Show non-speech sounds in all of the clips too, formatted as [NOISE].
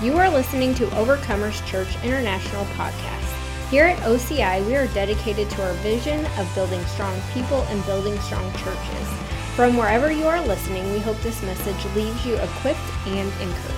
You are listening to Overcomers Church International podcast. Here at OCI, we are dedicated to our vision of building strong people and building strong churches. From wherever you are listening, we hope this message leaves you equipped and encouraged.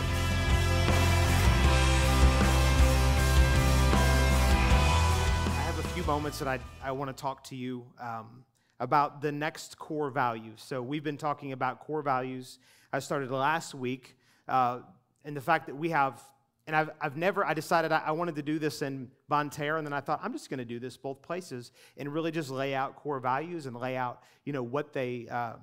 I have a few moments that I, I want to talk to you um, about the next core values. So, we've been talking about core values. I started last week, uh, and the fact that we have, and I've, I've never, I decided I, I wanted to do this in Bonne Terre, and then I thought, I'm just going to do this both places and really just lay out core values and lay out, you know, what they, uh,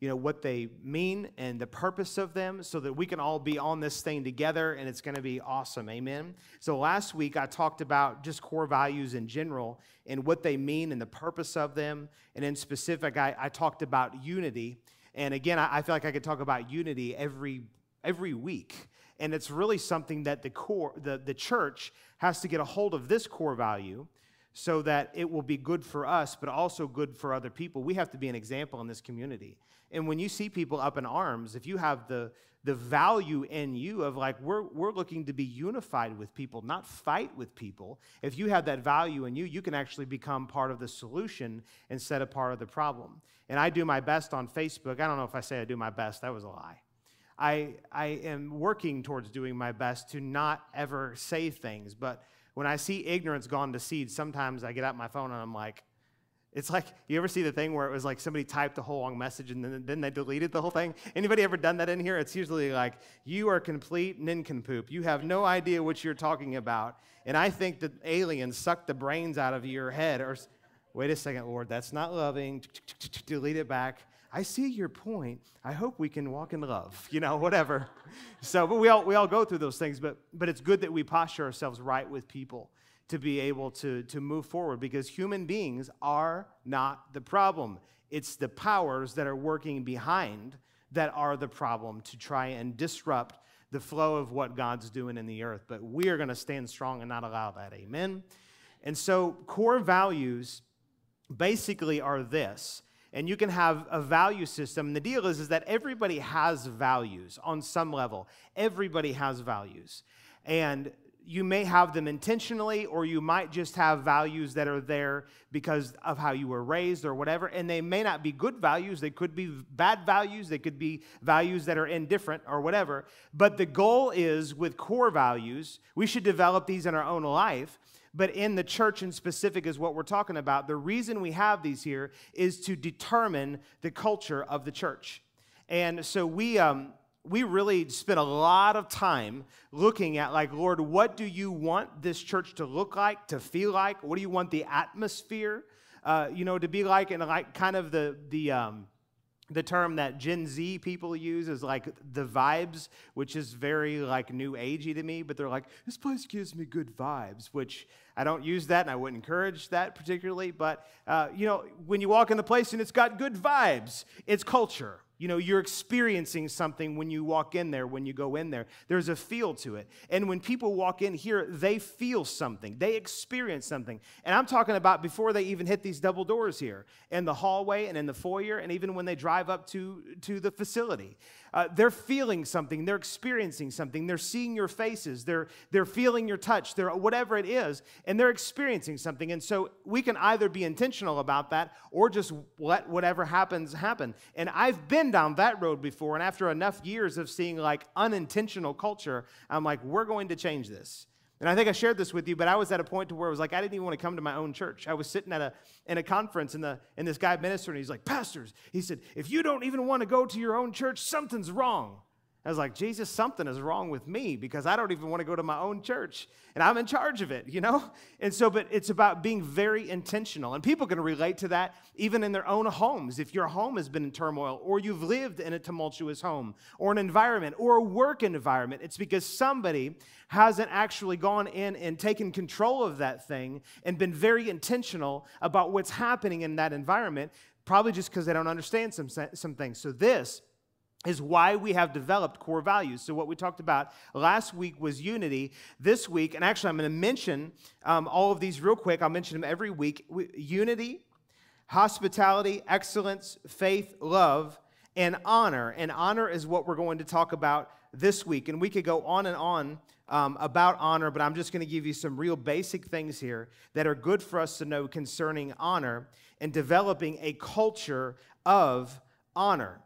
you know what they mean and the purpose of them so that we can all be on this thing together and it's going to be awesome. Amen? So last week i talked about just core values in general and what they mean and the purpose of them. And in specific i, I talked about unity. And again I, I feel like i could talk about unity every every week and it's really something that the core the, the church has to get a hold of this core value so that it will be good for us, but also good for other people. We have to be an example in this community. And when you see people up in arms, if you have the, the value in you of like, we're, we're looking to be unified with people, not fight with people, if you have that value in you, you can actually become part of the solution instead of part of the problem. And I do my best on Facebook. I don't know if I say I do my best, that was a lie. I, I am working towards doing my best to not ever say things, but when I see ignorance gone to seed, sometimes I get out my phone and I'm like, it's like you ever see the thing where it was like somebody typed a whole long message and then, then they deleted the whole thing? Anybody ever done that in here? It's usually like you are complete nincompoop. You have no idea what you're talking about, and I think that aliens suck the brains out of your head. Or wait a second, Lord, that's not loving. Delete it back. I see your point. I hope we can walk in love, [LAUGHS] you know, whatever. so, but we all, we all go through those things, but, but it's good that we posture ourselves right with people to be able to, to move forward because human beings are not the problem. It's the powers that are working behind that are the problem to try and disrupt the flow of what God's doing in the earth. But we are going to stand strong and not allow that. Amen. And so, core values basically are this and you can have a value system. And the deal is, is that everybody has values on some level. Everybody has values. And you may have them intentionally, or you might just have values that are there because of how you were raised or whatever. And they may not be good values, they could be bad values, they could be values that are indifferent or whatever. But the goal is with core values, we should develop these in our own life but in the church in specific is what we're talking about. The reason we have these here is to determine the culture of the church. And so we, um, we really spent a lot of time looking at, like, Lord, what do you want this church to look like, to feel like? What do you want the atmosphere, uh, you know, to be like? And like kind of the, the, um, the term that Gen Z people use is like the vibes, which is very like new agey to me, but they're like, this place gives me good vibes, which I don't use that and I wouldn't encourage that particularly. But, uh, you know, when you walk in the place and it's got good vibes, it's culture. You know, you're experiencing something when you walk in there, when you go in there. There's a feel to it. And when people walk in here, they feel something, they experience something. And I'm talking about before they even hit these double doors here, in the hallway and in the foyer, and even when they drive up to, to the facility. Uh, they're feeling something, they're experiencing something, they're seeing your faces, they're, they're feeling your touch, they're whatever it is, and they're experiencing something. And so we can either be intentional about that or just let whatever happens happen. And I've been down that road before, and after enough years of seeing like unintentional culture, I'm like, we're going to change this. And I think I shared this with you, but I was at a point to where it was like I didn't even want to come to my own church. I was sitting at a in a conference and the and this guy ministered and he's like, Pastors, he said, if you don't even want to go to your own church, something's wrong. I was like, Jesus, something is wrong with me because I don't even want to go to my own church and I'm in charge of it, you know? And so, but it's about being very intentional. And people can relate to that even in their own homes. If your home has been in turmoil or you've lived in a tumultuous home or an environment or a work environment, it's because somebody hasn't actually gone in and taken control of that thing and been very intentional about what's happening in that environment, probably just because they don't understand some, some things. So, this is why we have developed core values. So, what we talked about last week was unity. This week, and actually, I'm going to mention um, all of these real quick. I'll mention them every week unity, hospitality, excellence, faith, love, and honor. And honor is what we're going to talk about this week. And we could go on and on um, about honor, but I'm just going to give you some real basic things here that are good for us to know concerning honor and developing a culture of honor.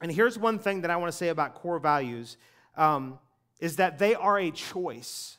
And here's one thing that I want to say about core values um, is that they are a choice.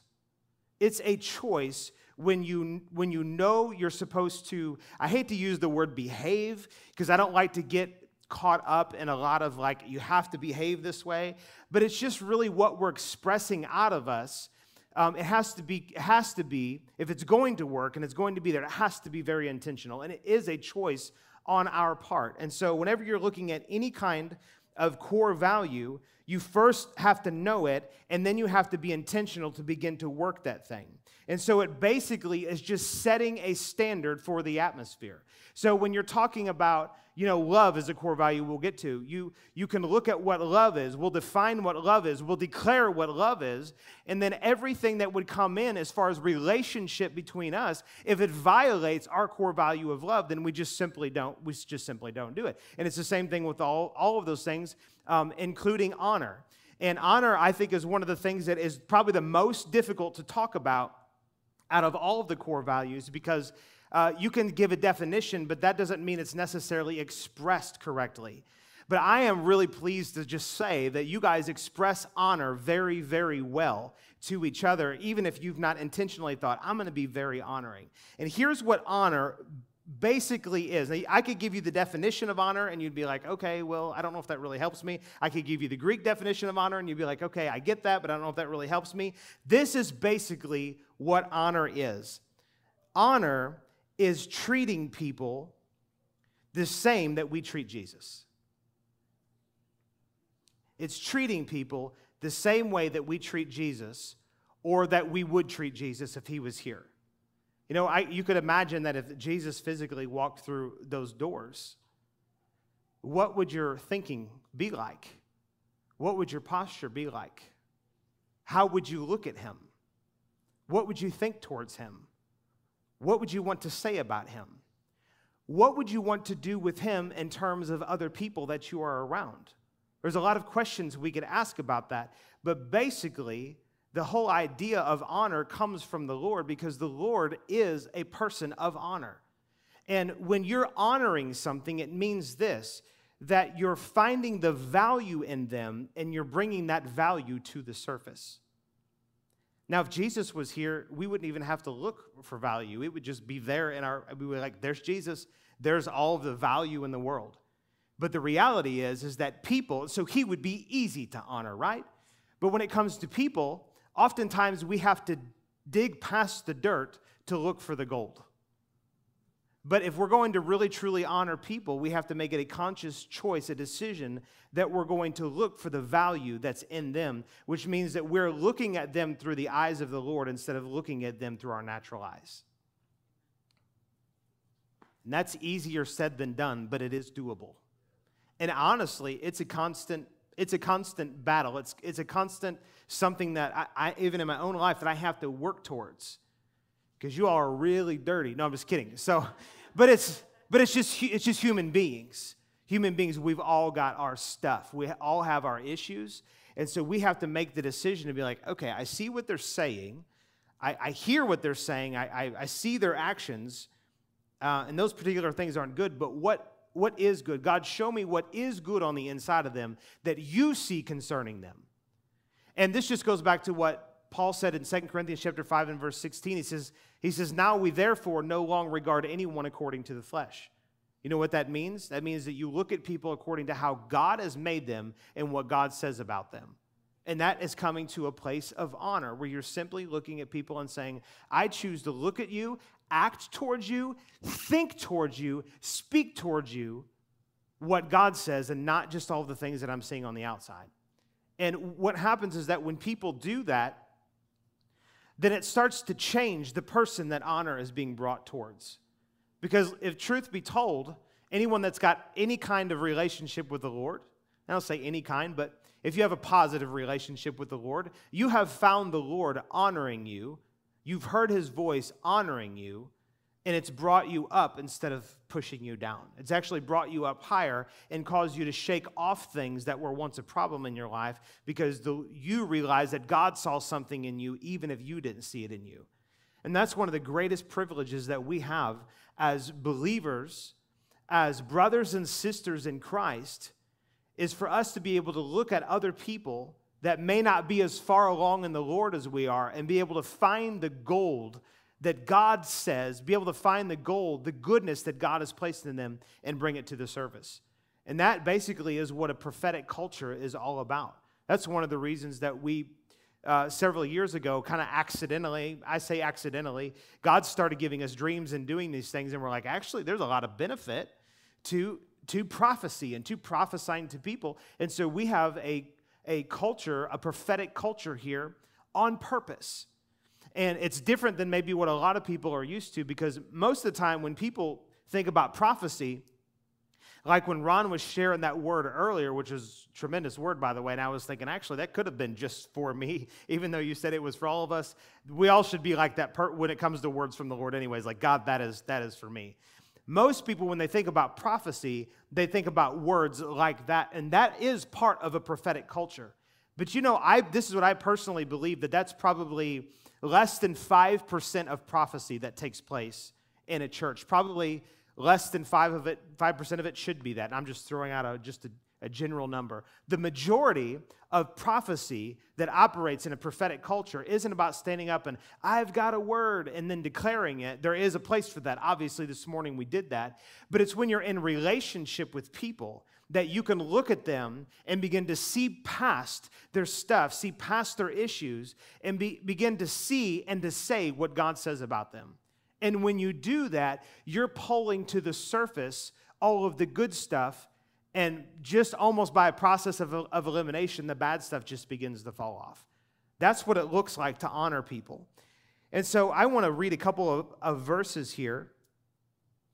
It's a choice when you when you know you're supposed to i hate to use the word behave because i don't like to get caught up in a lot of like, you have to behave this way, but it's just really what we're expressing out of us. Um, it has to be, it has to be, if it's going to work and it's going to be there, it has to be very intentional. And it is a choice on our part. And so, whenever you're looking at any kind of core value, you first have to know it, and then you have to be intentional to begin to work that thing. And so it basically is just setting a standard for the atmosphere. So when you're talking about, you know, love is a core value we'll get to, you, you can look at what love is, we'll define what love is, we'll declare what love is, and then everything that would come in as far as relationship between us, if it violates our core value of love, then we just simply don't, we just simply don't do it. And it's the same thing with all, all of those things, um, including honor. And honor, I think, is one of the things that is probably the most difficult to talk about out of all of the core values because uh, you can give a definition, but that doesn't mean it's necessarily expressed correctly. But I am really pleased to just say that you guys express honor very, very well to each other, even if you've not intentionally thought, I'm to be very honoring. And here's what honor basically is. Now, I could give you the definition of honor, and you'd be like, okay, well, I don't know if that really helps me. I could give you the Greek definition of honor, and you'd be like, okay, I get that, but I don't know if that really helps me. This is basically what honor is honor is treating people the same that we treat Jesus. It's treating people the same way that we treat Jesus or that we would treat Jesus if he was here. You know, I, you could imagine that if Jesus physically walked through those doors, what would your thinking be like? What would your posture be like? How would you look at him? What would you think towards him? What would you want to say about him? What would you want to do with him in terms of other people that you are around? There's a lot of questions we could ask about that, but basically, the whole idea of honor comes from the Lord because the Lord is a person of honor. And when you're honoring something, it means this that you're finding the value in them and you're bringing that value to the surface. Now, if Jesus was here, we wouldn't even have to look for value. It would just be there in our, we were like, there's Jesus, there's all the value in the world. But the reality is, is that people, so he would be easy to honor, right? But when it comes to people, oftentimes we have to dig past the dirt to look for the gold. But if we're going to really truly honor people, we have to make it a conscious choice, a decision that we're going to look for the value that's in them, which means that we're looking at them through the eyes of the Lord instead of looking at them through our natural eyes. And that's easier said than done, but it is doable. And honestly, it's a constant it's a constant battle. It's, it's a constant something that I, I even in my own life that I have to work towards because you all are really dirty. No, I'm just kidding. So, but it's but it's just it's just human beings. Human beings, we've all got our stuff. We all have our issues, and so we have to make the decision to be like, okay, I see what they're saying, I, I hear what they're saying, I, I, I see their actions, uh, and those particular things aren't good. But what what is good? God, show me what is good on the inside of them that you see concerning them. And this just goes back to what Paul said in 2 Corinthians chapter 5 and verse 16, he says, he says, Now we therefore no longer regard anyone according to the flesh. You know what that means? That means that you look at people according to how God has made them and what God says about them. And that is coming to a place of honor where you're simply looking at people and saying, I choose to look at you, act towards you, think towards you, speak towards you what God says, and not just all the things that I'm seeing on the outside. And what happens is that when people do that, then it starts to change the person that honor is being brought towards. Because if truth be told, anyone that's got any kind of relationship with the Lord, I don't say any kind, but if you have a positive relationship with the Lord, you have found the Lord honoring you. You've heard his voice honoring you. and it's brought you up instead of pushing you down. It's actually brought you up higher and caused you to shake off things that were once a problem in your life because the, you realize that God saw something in you even if you didn't see it in you. And that's one of the greatest privileges that we have as believers, as brothers and sisters in Christ, is for us to be able to look at other people that may not be as far along in the Lord as we are and be able to find the gold that God says, be able to find the gold, the goodness that God has placed in them, and bring it to the surface. And that basically is what a prophetic culture is all about. That's one of the reasons that we, uh, several years ago, kind of accidentally, I say accidentally, God started giving us dreams and doing these things, and we're like, actually, there's a lot of benefit to, to prophecy and to prophesying to people. And so we have a, a culture, a prophetic culture here on purpose. And it's different than maybe what a lot of people are used to because most of the time when people think about prophecy, like when Ron was sharing that word earlier, which is tremendous word, by the way, and I was thinking, actually, that could have been just for me, [LAUGHS] even though you said it was for all of us. We all should be like that per- when it comes to words from the Lord, anyways. Like, God, that is, that is for me. Most people, when they think about prophecy, they think about words like that, and that is part of a prophetic culture. But you know, I, this is what I personally believe that that's probably less than 5% of prophecy that takes place in a church. Probably less than 5 of it 5% of it should be that. And I'm just throwing out a, just a, a general number. The majority of prophecy that operates in a prophetic culture isn't about standing up and I've got a word and then declaring it. There is a place for that. Obviously, this morning we did that. But it's when you're in relationship with people that you can look at them and begin to see past their stuff, see past their issues, and be, begin to see and to say what God says about them. And when you do that, you're pulling to the surface all of the good stuff, and just almost by a process of, of elimination, the bad stuff just begins to fall off. That's what it looks like to honor people. And so I want to read a couple of, of verses here.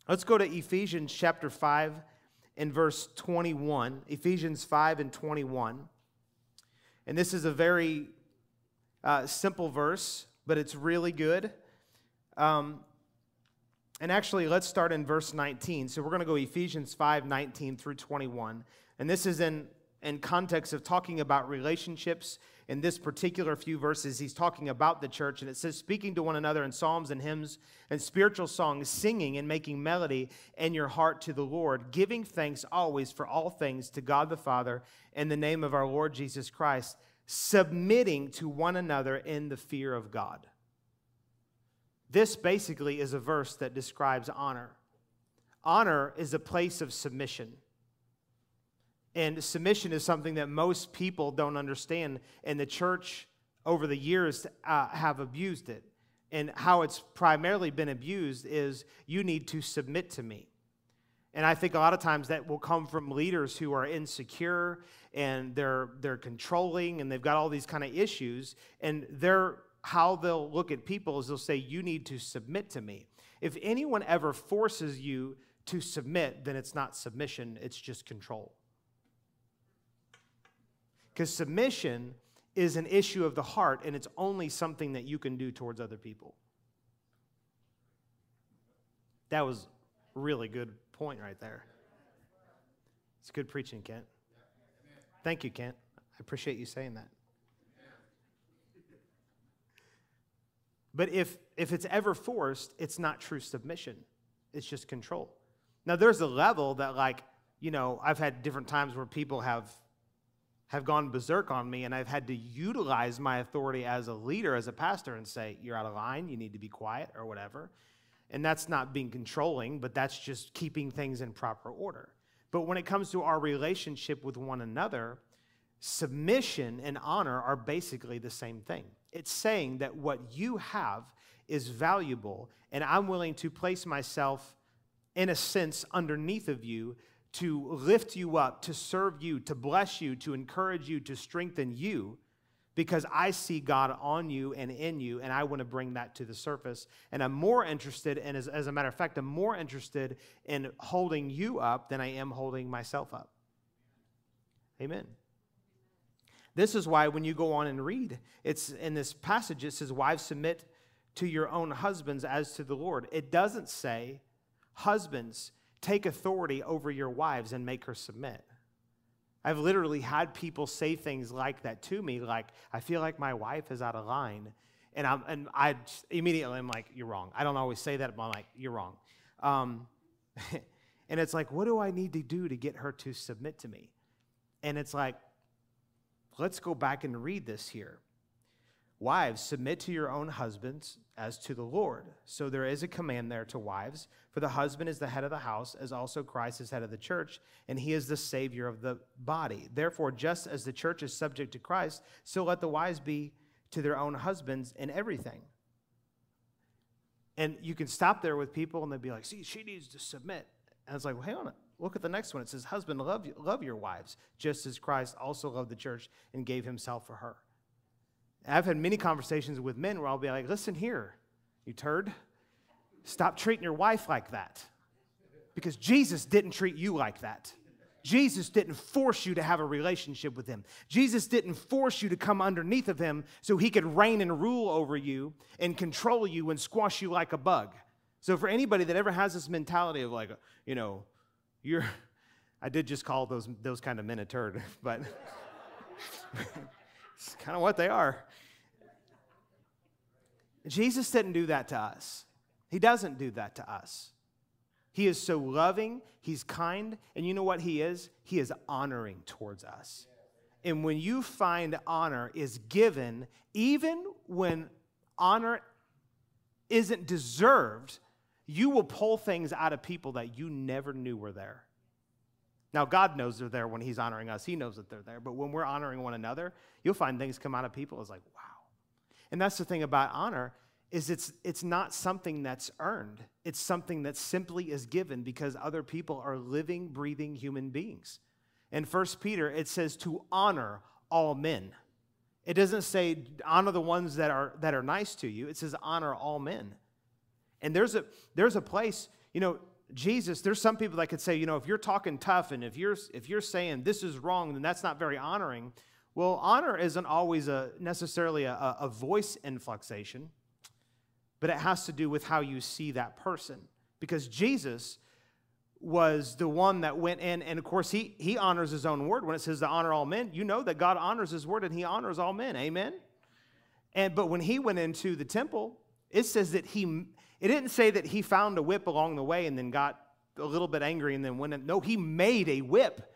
Let's go to Ephesians chapter 5 and verse 21, Ephesians 5 and 21. And this is a very uh, simple verse, but it's really good. Um, and actually, let's start in verse 19. So we're going to go Ephesians 5 19 through 21. And this is in, in context of talking about relationships in this particular few verses, he's talking about the church, and it says, speaking to one another in psalms and hymns and spiritual songs, singing and making melody in your heart to the Lord, giving thanks always for all things to God the Father in the name of our Lord Jesus Christ, submitting to one another in the fear of God. This basically is a verse that describes honor. Honor is a place of submission. And submission is something that most people don't understand. And the church, over the years, uh, have abused it. And how it's primarily been abused is you need to submit to me. And I think a lot of times that will come from leaders who are insecure and they're, they're controlling and they've got all these kind of issues. And they're, how they'll look at people is they'll say, You need to submit to me. If anyone ever forces you to submit, then it's not submission, it's just control. Because submission is an issue of the heart, and it's only something that you can do towards other people. That was really good point right there. It's good preaching, Kent. Thank you, Kent. I appreciate you saying that. But if, if it's ever forced, it's not true submission, it's just control. Now, there's a level that, like, you know, I've had different times where people have have gone berserk on me, and I've had to utilize my authority as a leader, as a pastor, and say, You're out of line, you need to be quiet, or whatever. And that's not being controlling, but that's just keeping things in proper order. But when it comes to our relationship with one another, submission and honor are basically the same thing. It's saying that what you have is valuable, and I'm willing to place myself, in a sense, underneath of you to lift you up, to serve you, to bless you, to encourage you, to strengthen you, because I see God on you and in you, and I want to bring that to the surface. And I'm more interested, and as, as a matter of fact, I'm more interested in holding you up than I am holding myself up. Amen. This is why when you go on and read, it's in this passage, it says, Wives submit to your own husbands as to the Lord. It doesn't say, husbands, take authority over your wives and make her submit. I've literally had people say things like that to me, like, I feel like my wife is out of line. And, I'm, and I immediately am like, you're wrong. I don't always say that, but I'm like, you're wrong. Um, [LAUGHS] and it's like, what do I need to do to get her to submit to me? And it's like, let's go back and read this here. Wives, submit to your own husbands as to the Lord. So there is a command there to wives. For the husband is the head of the house, as also Christ is head of the church, and he is the Savior of the body. Therefore, just as the church is subject to Christ, so let the wives be to their own husbands in everything. And you can stop there with people and they'd be like, see, she needs to submit. And it's like, well, hang on. Look at the next one. It says, Husband, love, love your wives, just as Christ also loved the church and gave himself for her. I've had many conversations with men where I'll be like, listen here, you turd, stop treating your wife like that. Because Jesus didn't treat you like that. Jesus didn't force you to have a relationship with him. Jesus didn't force you to come underneath of him so he could reign and rule over you and control you and squash you like a bug. So, for anybody that ever has this mentality of like, you know, you're, I did just call those, those kind of men a turd, [LAUGHS] but [LAUGHS] it's kind of what they are. Jesus didn't do that to us. He doesn't do that to us. He is so loving, he's kind, and you know what he is? He is honoring towards us. And when you find honor is given, even when honor isn't deserved, you will pull things out of people that you never knew were there. Now, God knows they're there when He's honoring us. He knows that they're there. But when we're honoring one another, you'll find things come out of people. It's like, wow. And that's the thing about honor is it's, it's not something that's earned. It's something that simply is given because other people are living, breathing human beings. In first Peter, it says to honor all men. It doesn't say honor the ones that are, that are nice to you. It says honor all men. And there's a, there's a place, you know, Jesus, there's some people that could say, you know, if you're talking tough and if you're, if you're saying this is wrong, then that's not very honoring. Well, honor isn't always a, necessarily a, a voice influxation, but it has to do with how you see that person. Because Jesus was the one that went in, and of course, he, he honors his own word. When it says to honor all men, you know that God honors his word and he honors all men. Amen? And, but when he went into the temple, it says that he it didn't say that he found a whip along the way and then got a little bit angry and then went. No, he made a whip.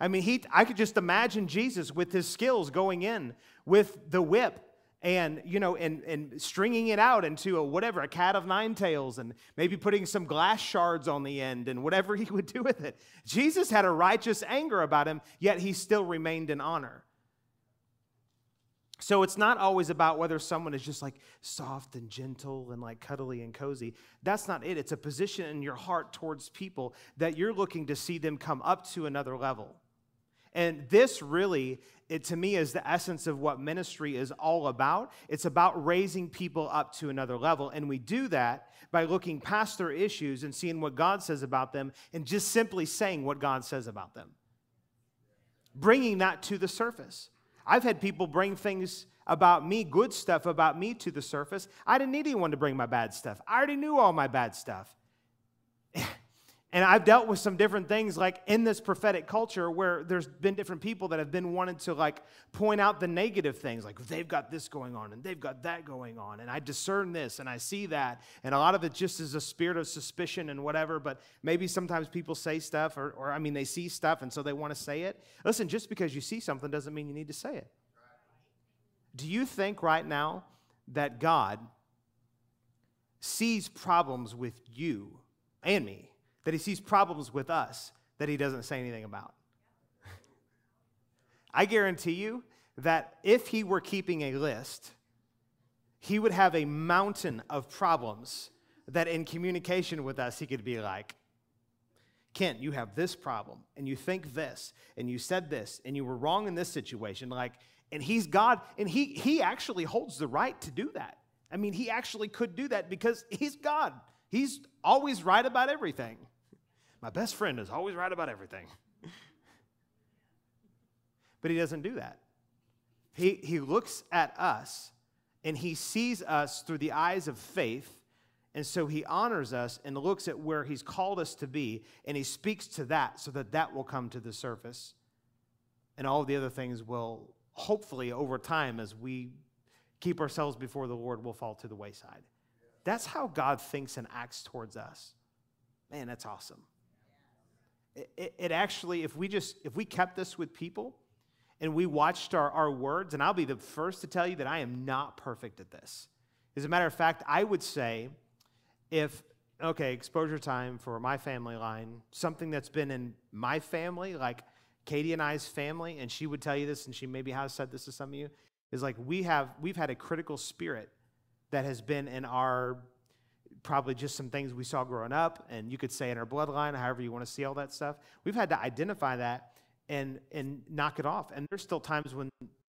I mean, he, I could just imagine Jesus with his skills going in with the whip and, you know, and, and stringing it out into a whatever, a cat of nine tails and maybe putting some glass shards on the end and whatever [LAUGHS] he would do with it. Jesus had a righteous anger about him, yet he still remained in honor. So it's not always about whether someone is just like soft and gentle and like cuddly and cozy. That's not it. It's a position in your heart towards people that you're looking to see them come up to another level. And this really, it to me is the essence of what ministry is all about. It's about raising people up to another level. And we do that by looking past their issues and seeing what God says about them and just simply saying what God says about them. Bringing that to the surface. I've had people bring things about me, good stuff about me to the surface. I didn't need anyone to bring my bad stuff. I already knew all my bad stuff. And I've dealt with some different things like in this prophetic culture where there's been different people that have been wanting to like point out the negative things like they've got this going on and they've got that going on and I discern this and I see that and a lot of it just is a spirit of suspicion and whatever but maybe sometimes people say stuff or, or I mean they see stuff and so they want to say it. Listen, just because you see something doesn't mean you need to say it. Do you think right now that God sees problems with you and me, that He sees problems with us that He doesn't say anything about? [LAUGHS] I guarantee you that if He were keeping a list, He would have a mountain of problems that in communication with us, He could be like, Kent, you have this problem, and you think this, and you said this, and you were wrong in this situation. Like, and he's God, and he, he actually holds the right to do that. I mean, he actually could do that because he's God. He's always right about everything. My best friend is always right about everything. but he doesn't do that. He, he looks at us and he sees us through the eyes of faith. And so he honors us and looks at where he's called us to be, and he speaks to that so that that will come to the surface. And all the other things will, hopefully, over time, as we keep ourselves before the Lord, will fall to the wayside. That's how God thinks and acts towards us. Man, that's awesome. It, it, actually, if we just, if we kept this with people, and we watched our, our words, and I'll be the first to tell you that I am not perfect at this. As a matter of fact, I would say if, okay, exposure time for my family line, something that's been in my family, like Katie and I's family, and she would tell you this, and she maybe has said this to some of you, is like we have, we've had a critical spirit that has been in our probably just some things we saw growing up, and you could say in our bloodline, however you want to see all that stuff. We've had to identify that and, and knock it off. And there's still times when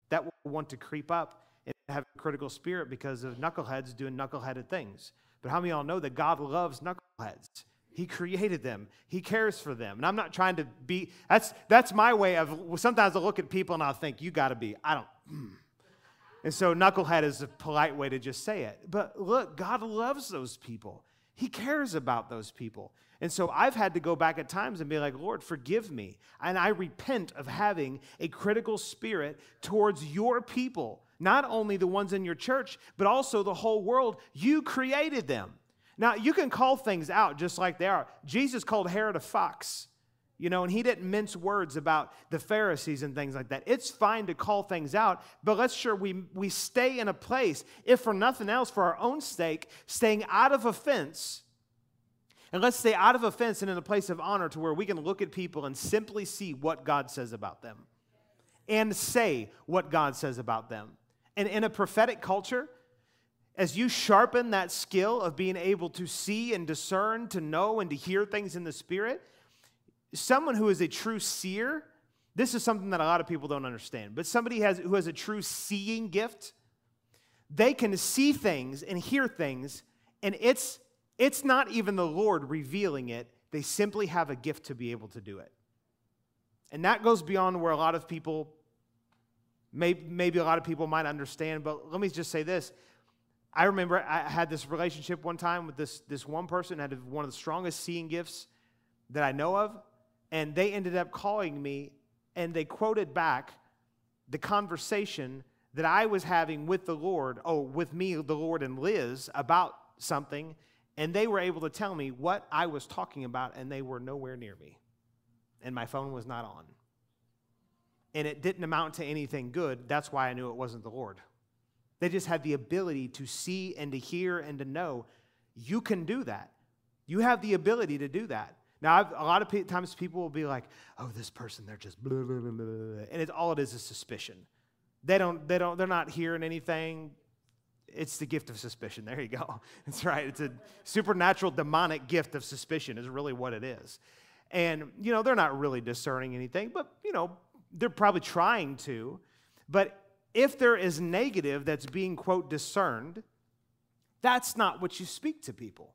that will want to creep up and have a critical spirit because of knuckleheads doing knuckleheaded things. But how many of y'all know that God loves knuckleheads? He created them. He cares for them. And I'm not trying to be, that's, that's my way of, sometimes I look at people and I'll think, you got to be. I don't. Hmm. And so knucklehead is a polite way to just say it. But look, God loves those people. He cares about those people. And so I've had to go back at times and be like, Lord, forgive me. And I repent of having a critical spirit towards your people, not only the ones in your church, but also the whole world. You created them. Now, you can call things out just like they are. Jesus called Herod a fox, you know, and he didn't mince words about the Pharisees and things like that. It's fine to call things out, but let's sure we, we stay in a place, if for nothing else, for our own sake, staying out of offense and let's stay out of offense and in a place of honor to where we can look at people and simply see what God says about them and say what God says about them. And in a prophetic culture, as you sharpen that skill of being able to see and discern, to know and to hear things in the Spirit, someone who is a true seer, this is something that a lot of people don't understand, but somebody has, who has a true seeing gift, they can see things and hear things, and it's it's not even the Lord revealing it, they simply have a gift to be able to do it. And that goes beyond where a lot of people, maybe, maybe a lot of people might understand, but let me just say this. I remember I had this relationship one time with this, this one person, had one of the strongest seeing gifts that I know of, and they ended up calling me and they quoted back the conversation that I was having with the Lord, oh, with me, the Lord, and Liz about something and they were able to tell me what I was talking about, and they were nowhere near me. And my phone was not on. And it didn't amount to anything good. That's why I knew it wasn't the Lord. They just had the ability to see and to hear and to know. You can do that. You have the ability to do that. Now, I've, a lot of times people will be like, "Oh, this person, they're just blah blah blah blah," and it's all it is is suspicion. They don't, they don't, they're not hearing anything it's the gift of suspicion. There you go. [LAUGHS] That's right. It's a supernatural demonic gift of suspicion, is really what it is. And, you know, they're not really discerning anything, but, you know, they're probably trying to. But if there is negative that's being, quote, discerned, that's not what you speak to people.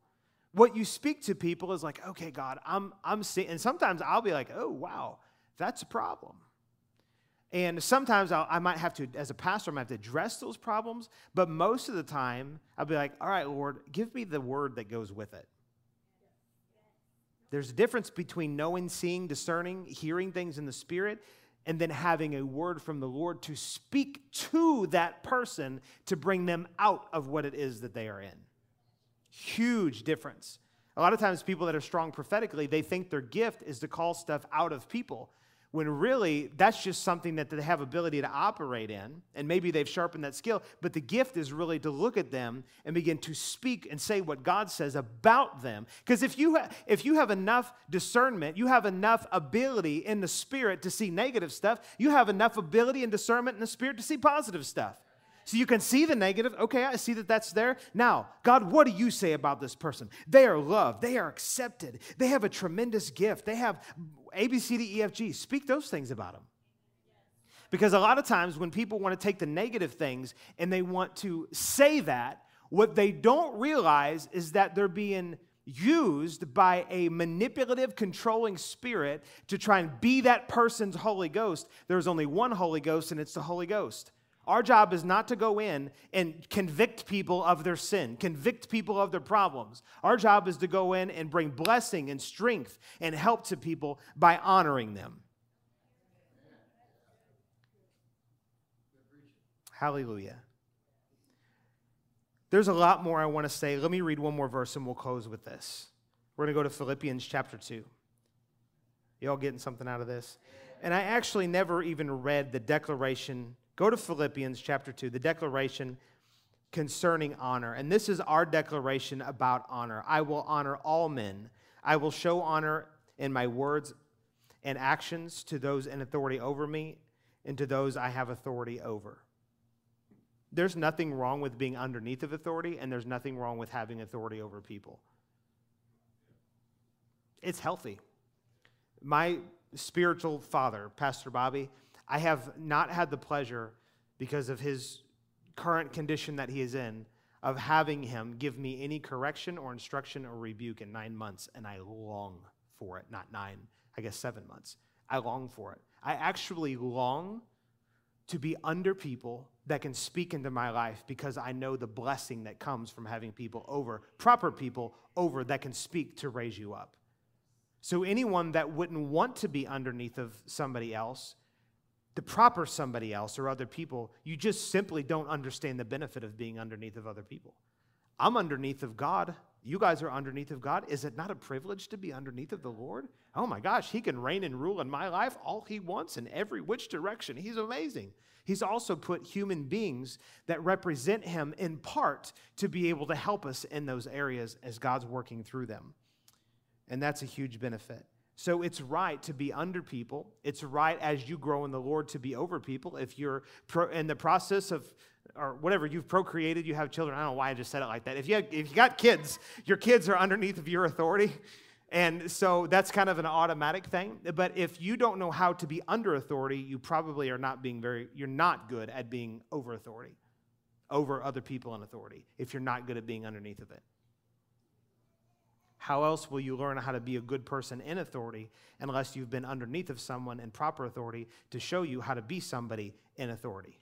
What you speak to people is like, okay, God, I'm, I'm seeing, and sometimes I'll be like, oh, wow, that's a problem. And sometimes I'll, i might have to, as a pastor, I might have to address those problems. But most of the time, I'll be like, all right, Lord, give me the word that goes with it. There's a difference between knowing, seeing, discerning, hearing things in the Spirit, and then having a word from the Lord to speak to that person to bring them out of what it is that they are in. Huge difference. A lot of times, people that are strong prophetically, they think their gift is to call stuff out of people when really that's just something that they have ability to operate in and maybe they've sharpened that skill but the gift is really to look at them and begin to speak and say what god says about them because if you ha- if you have enough discernment you have enough ability in the spirit to see negative stuff you have enough ability and discernment in the spirit to see positive stuff so you can see the negative. Okay, I see that that's there. Now, God, what do you say about this person? They are loved. They are accepted. They have a tremendous gift. They have A, B, C, D, E, F, G. Speak those things about them. Because a lot of times when people want to take the negative things and they want to say that, what they don't realize is that they're being used by a manipulative, controlling spirit to try and be that person's Holy Ghost. There's only one Holy Ghost, and it's the Holy Ghost. Our job is not to go in and convict people of their sin, convict people of their problems. Our job is to go in and bring blessing and strength and help to people by honoring them. Hallelujah. There's a lot more I want to say. Let me read one more verse and we'll close with this. We're going to go to Philippians chapter 2. Y'all getting something out of this? And I actually never even read the declaration. Go to Philippians chapter 2, the declaration concerning honor. And this is our declaration about honor. I will honor all men. I will show honor in my words and actions to those in authority over me and to those I have authority over. There's nothing wrong with being underneath of authority, and there's nothing wrong with having authority over people. It's healthy. My spiritual father, Pastor Bobby, I have not had the pleasure, because of his current condition that he is in, of having him give me any correction or instruction or rebuke in nine months, and I long for it. Not nine, I guess seven months. I long for it. I actually long to be under people that can speak into my life because I know the blessing that comes from having people over, proper people over that can speak to raise you up. So, anyone that wouldn't want to be underneath of somebody else, the proper somebody else or other people, you just simply don't understand the benefit of being underneath of other people. I'm underneath of God. You guys are underneath of God. Is it not a privilege to be underneath of the Lord? Oh my gosh, He can reign and rule in my life all He wants in every which direction. He's amazing. He's also put human beings that represent Him in part to be able to help us in those areas as God's working through them. And that's a huge benefit. So it's right to be under people. It's right as you grow in the Lord to be over people. If you're pro- in the process of, or whatever, you've procreated, you have children. I don't know why I just said it like that. If you, have, if you got kids, your kids are underneath of your authority. And so that's kind of an automatic thing. But if you don't know how to be under authority, you probably are not being very, you're not good at being over authority, over other people in authority, if you're not good at being underneath of it. How else will you learn how to be a good person in authority unless you've been underneath of someone in proper authority to show you how to be somebody in authority?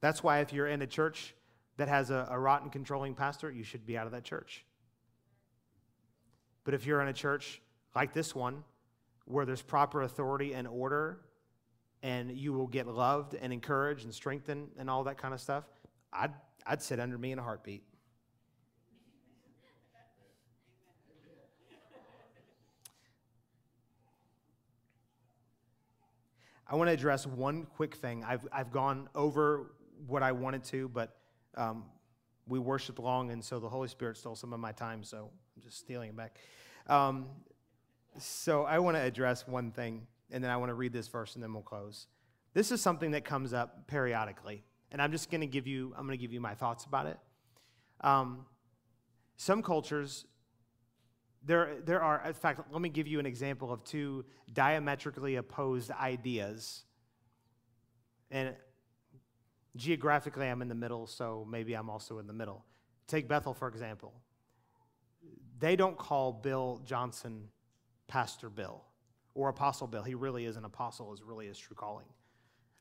That's why if you're in a church that has a, a rotten, controlling pastor, you should be out of that church. But if you're in a church like this one, where there's proper authority and order, and you will get loved and encouraged and strengthened and all that kind of stuff, I'd I'd sit under me in a heartbeat. I want to address one quick thing. I've, I've gone over what I wanted to, but um, we worshiped long, and so the Holy Spirit stole some of my time, so I'm just stealing it back. Um, so I want to address one thing, and then I want to read this verse, and then we'll close. This is something that comes up periodically and I'm just going to give you I'm going to give you my thoughts about it. Um, some cultures there there are in fact let me give you an example of two diametrically opposed ideas. And geographically i'm in the middle so maybe i'm also in the middle. Take bethel for example. They don't call bill johnson pastor bill or apostle bill. He really is an apostle is really his true calling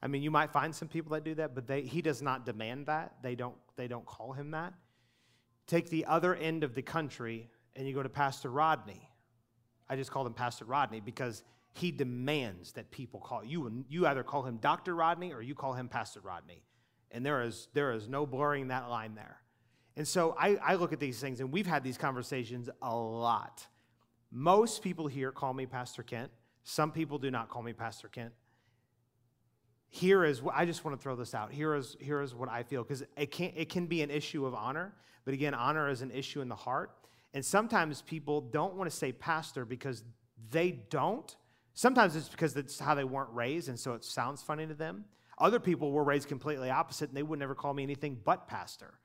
I mean, you might find some people that do that, but they, he does not demand that. They don't, they don't call him that. Take the other end of the country and you go to Pastor Rodney. I just called him Pastor Rodney because he demands that people call you. You either call him Dr. Rodney or you call him Pastor Rodney. And there is, there is no blurring that line there. And so I, I look at these things, and we've had these conversations a lot. Most people here call me Pastor Kent. Some people do not call me Pastor Kent here is what I just want to throw this out. Here is, here is what I feel because it can, it can be an issue of honor, but again, honor is an issue in the heart. And sometimes people don't want to say pastor because they don't. Sometimes it's because that's how they weren't raised, and so it sounds funny to them. Other people were raised completely opposite, and they would never call me anything but pastor.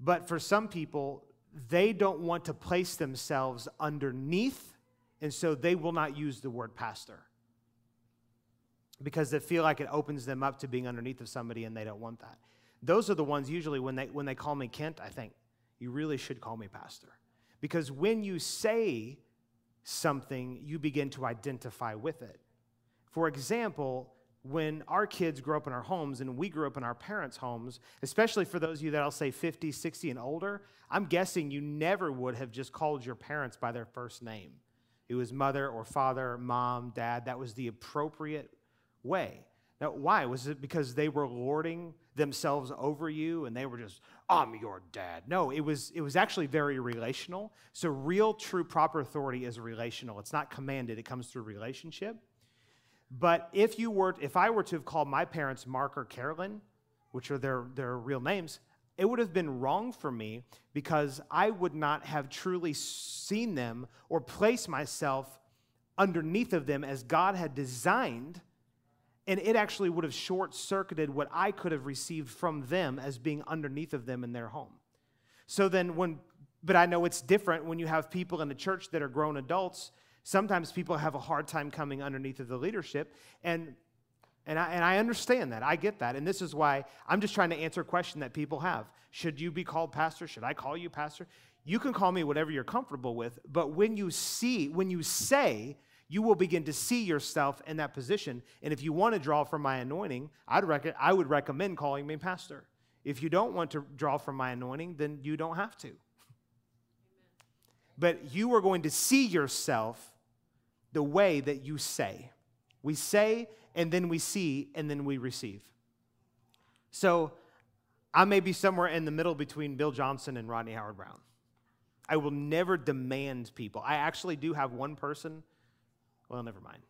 But for some people, they don't want to place themselves underneath, and so they will not use the word pastor because they feel like it opens them up to being underneath of somebody and they don't want that. Those are the ones usually when they, when they call me Kent, I think, you really should call me pastor. Because when you say something, you begin to identify with it. For example, when our kids grow up in our homes and we grew up in our parents' homes, especially for those of you that I'll say 50, 60, and older, I'm guessing you never would have just called your parents by their first name. It was mother or father, mom, dad. That was the appropriate way. Now, why? Was it because they were lording themselves over you and they were just, I'm your dad? No, it was, it was actually very relational. So, real, true, proper authority is relational. It's not commanded, it comes through relationship. But if you were, if I were to have called my parents Mark or Carolyn, which are their, their real names, it would have been wrong for me because I would not have truly seen them or placed myself underneath of them as God had designed. And it actually would have short circuited what I could have received from them as being underneath of them in their home. So then, when, but I know it's different when you have people in the church that are grown adults Sometimes people have a hard time coming underneath of the leadership. And, and, I, and I understand that. I get that. And this is why I'm just trying to answer a question that people have. Should you be called pastor? Should I call you pastor? You can call me whatever you're comfortable with. But when you see, when you say, you will begin to see yourself in that position. And if you want to draw from my anointing, I'd rec- I would recommend calling me pastor. If you don't want to draw from my anointing, then you don't have to but you are going to see yourself the way that you say. We say, and then we see, and then we receive. So I may be somewhere in the middle between Bill Johnson and Rodney Howard Browne. I will never demand people. I actually do have one person. Well, never mind.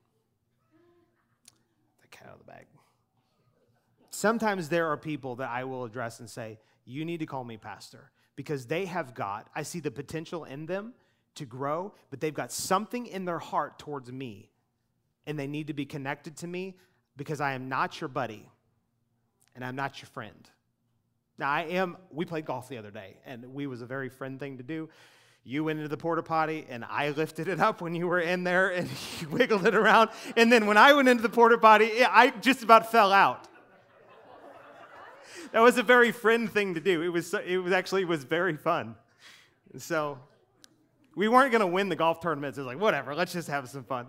The cat out of the bag. Sometimes there are people that I will address and say, You need to call me pastor because they have got, I see the potential in them to grow, but they've got something in their heart towards me, and they need to be connected to me because I am not your buddy and I'm not your friend. Now, I am, we played golf the other day, and we was a very friend thing to do. You went into the porta potty, and I lifted it up when you were in there, and [LAUGHS] you wiggled it around. And then when I went into the porta potty, I just about fell out that was a very friend thing to do. It was, it was actually it was very fun. So we weren't going to win the golf tournaments. It was like, whatever, let's just have some fun.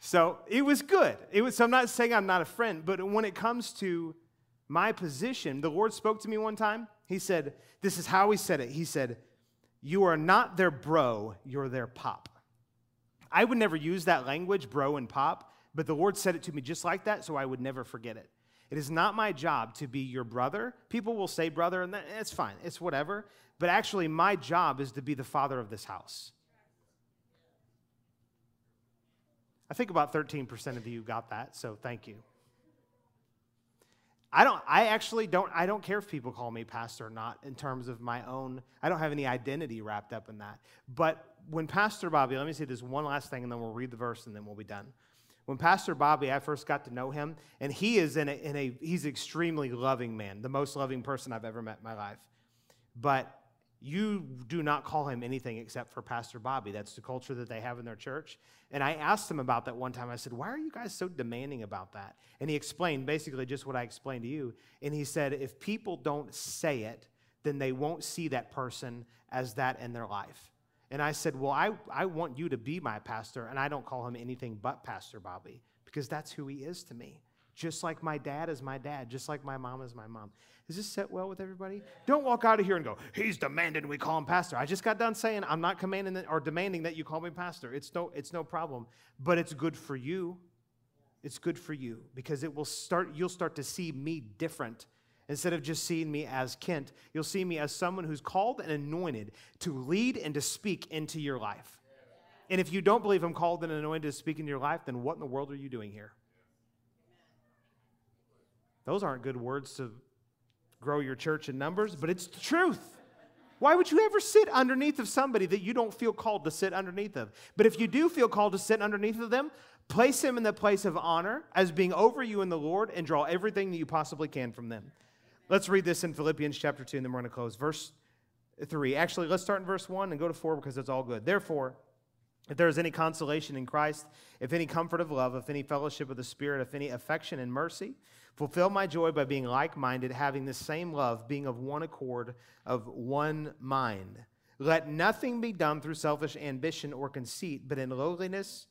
So it was good. It was, so I'm not saying I'm not a friend, but when it comes to my position, the Lord spoke to me one time. He said, This is how He said it. He said, You are not their bro, you're their pop. I would never use that language, bro and pop, but the Lord said it to me just like that, so I would never forget it. It is not my job to be your brother. People will say brother, and that's fine, it's whatever. But actually, my job is to be the father of this house. I think about 13% of you got that, so thank you. I don't I actually don't I don't care if people call me pastor or not in terms of my own I don't have any identity wrapped up in that. But when Pastor Bobby, let me say this one last thing and then we'll read the verse and then we'll be done. When Pastor Bobby, I first got to know him, and he is in a, in a he's extremely loving man, the most loving person I've ever met in my life. But you do not call him anything except for Pastor Bobby. That's the culture that they have in their church. And I asked him about that one time. I said, Why are you guys so demanding about that? And he explained basically just what I explained to you. And he said, If people don't say it, then they won't see that person as that in their life. And I said, Well, I, I want you to be my pastor, and I don't call him anything but Pastor Bobby because that's who he is to me. Just like my dad is my dad, just like my mom is my mom. Does this set well with everybody? Don't walk out of here and go, He's demanding we call him pastor. I just got done saying, I'm not commanding that, or demanding that you call me pastor. It's no, it's no problem, but it's good for you. It's good for you because it will start, you'll start to see me different Instead of just seeing me as Kent, you'll see me as someone who's called and anointed to lead and to speak into your life. And if you don't believe I'm called and anointed to speak into your life, then what in the world are you doing here? Those aren't good words to grow your church in numbers, but it's the truth. Why would you ever sit underneath of somebody that you don't feel called to sit underneath of? But if you do feel called to sit underneath of them, place him in the place of honor as being over you in the Lord and draw everything that you possibly can from them. Let's read this in Philippians chapter 2, and then we're going to close. Verse 3. Actually, let's start in verse 1 and go to 4 because it's all good. Therefore, if there is any consolation in Christ, if any comfort of love, if any fellowship of the Spirit, if any affection and mercy, fulfill my joy by being like minded, having the same love, being of one accord, of one mind. Let nothing be done through selfish ambition or conceit, but in lowliness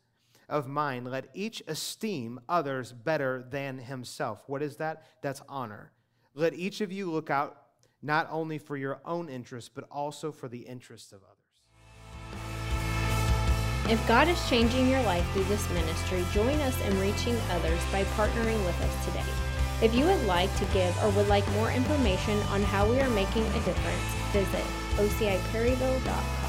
of mind, let each esteem others better than himself. What is that? That's honor. Let each of you look out not only for your own interests, but also for the interests of others. If God is changing your life through this ministry, join us in reaching others by partnering with us today. If you would like to give or would like more information on how we are making a difference, visit ociperryville.com.